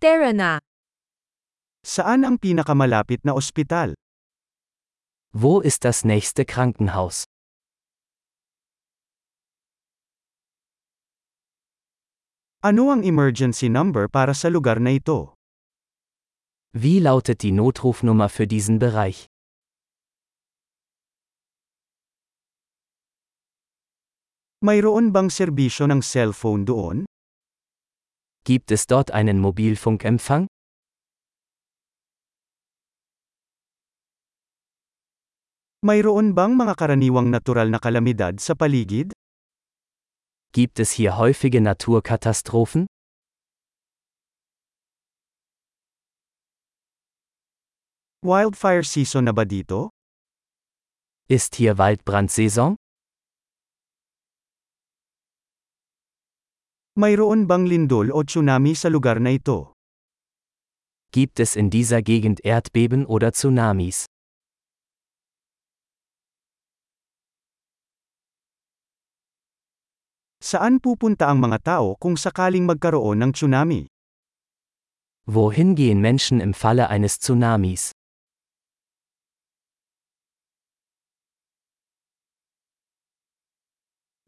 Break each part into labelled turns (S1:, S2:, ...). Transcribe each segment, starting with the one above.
S1: Tara na.
S2: Saan ang pinakamalapit na ospital?
S3: Wo ist das nächste Krankenhaus?
S2: Ano ang emergency number para sa lugar na ito?
S3: Wie lautet die Notrufnummer für diesen Bereich?
S2: Mayroon bang serbisyo ng cellphone doon?
S3: Gibt es dort einen Mobilfunkempfang?
S2: Mayroon bang mga karaniwang natural na kalamidad sa paligid?
S3: Gibt es hier häufige Naturkatastrophen?
S2: Wildfire season na ba dito?
S3: Ist hier Waldbrandsaison?
S2: Mayroon bang lindol o tsunami sa lugar na ito?
S3: Gibt es in dieser Gegend Erdbeben oder Tsunamis?
S2: Saan pupunta ang mga tao kung sakaling magkaroon ng tsunami?
S3: Wohin gehen Menschen im Falle eines Tsunamis?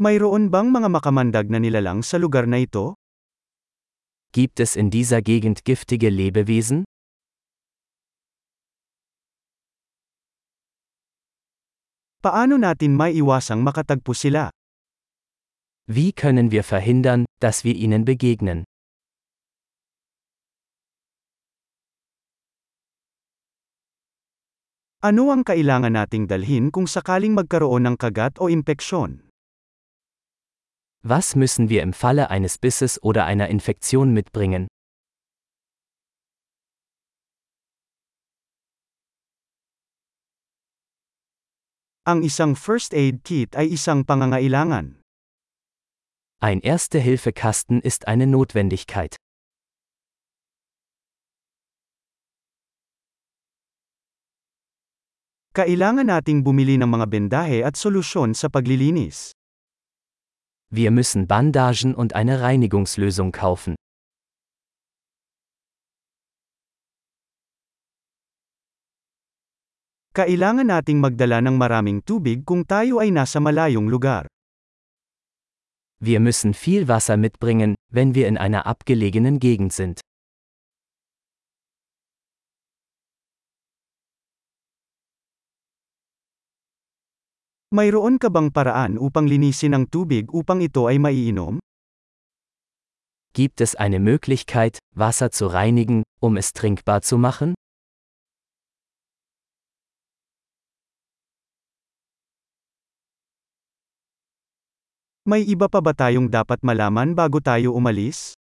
S2: Mayroon bang mga makamandag na nilalang sa lugar na ito?
S3: Gibt es in dieser Gegend giftige Lebewesen?
S2: Paano natin maiiwasang makatagpo sila?
S3: Wie können wir verhindern, dass wir ihnen begegnen?
S2: Ano ang kailangan nating dalhin kung sakaling magkaroon ng kagat o impeksyon?
S3: Was müssen wir im Falle eines Bisses oder einer Infektion mitbringen?
S2: Ang isang first aid kit ay isang pangangailangan.
S3: Ein Erste-Hilfe-Kasten ist eine Notwendigkeit.
S2: Kailangan nating bumili ng mga bendahe at solusyon sa paglilinis.
S3: Wir müssen Bandagen und eine Reinigungslösung kaufen.
S2: Kailangan nating magdala ng maraming tubig kung tayo ay nasa malayong lugar.
S3: Wir müssen viel Wasser mitbringen, wenn wir in einer abgelegenen Gegend sind.
S2: Mayroon ka bang paraan upang linisin ang tubig upang ito ay maiinom?
S3: Gibt es eine Möglichkeit, Wasser zu reinigen, um es trinkbar zu machen?
S2: May iba pa ba tayong dapat malaman bago tayo umalis?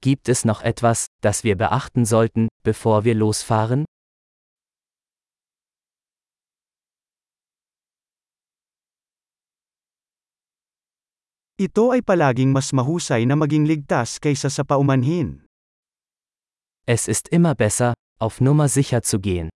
S3: Gibt es noch etwas, das wir beachten sollten, bevor wir losfahren?
S2: Ito ay palaging mas mahusay na maging ligtas kaysa sa paumanhin.
S3: Es ist immer besser, auf Nummer sicher zu gehen.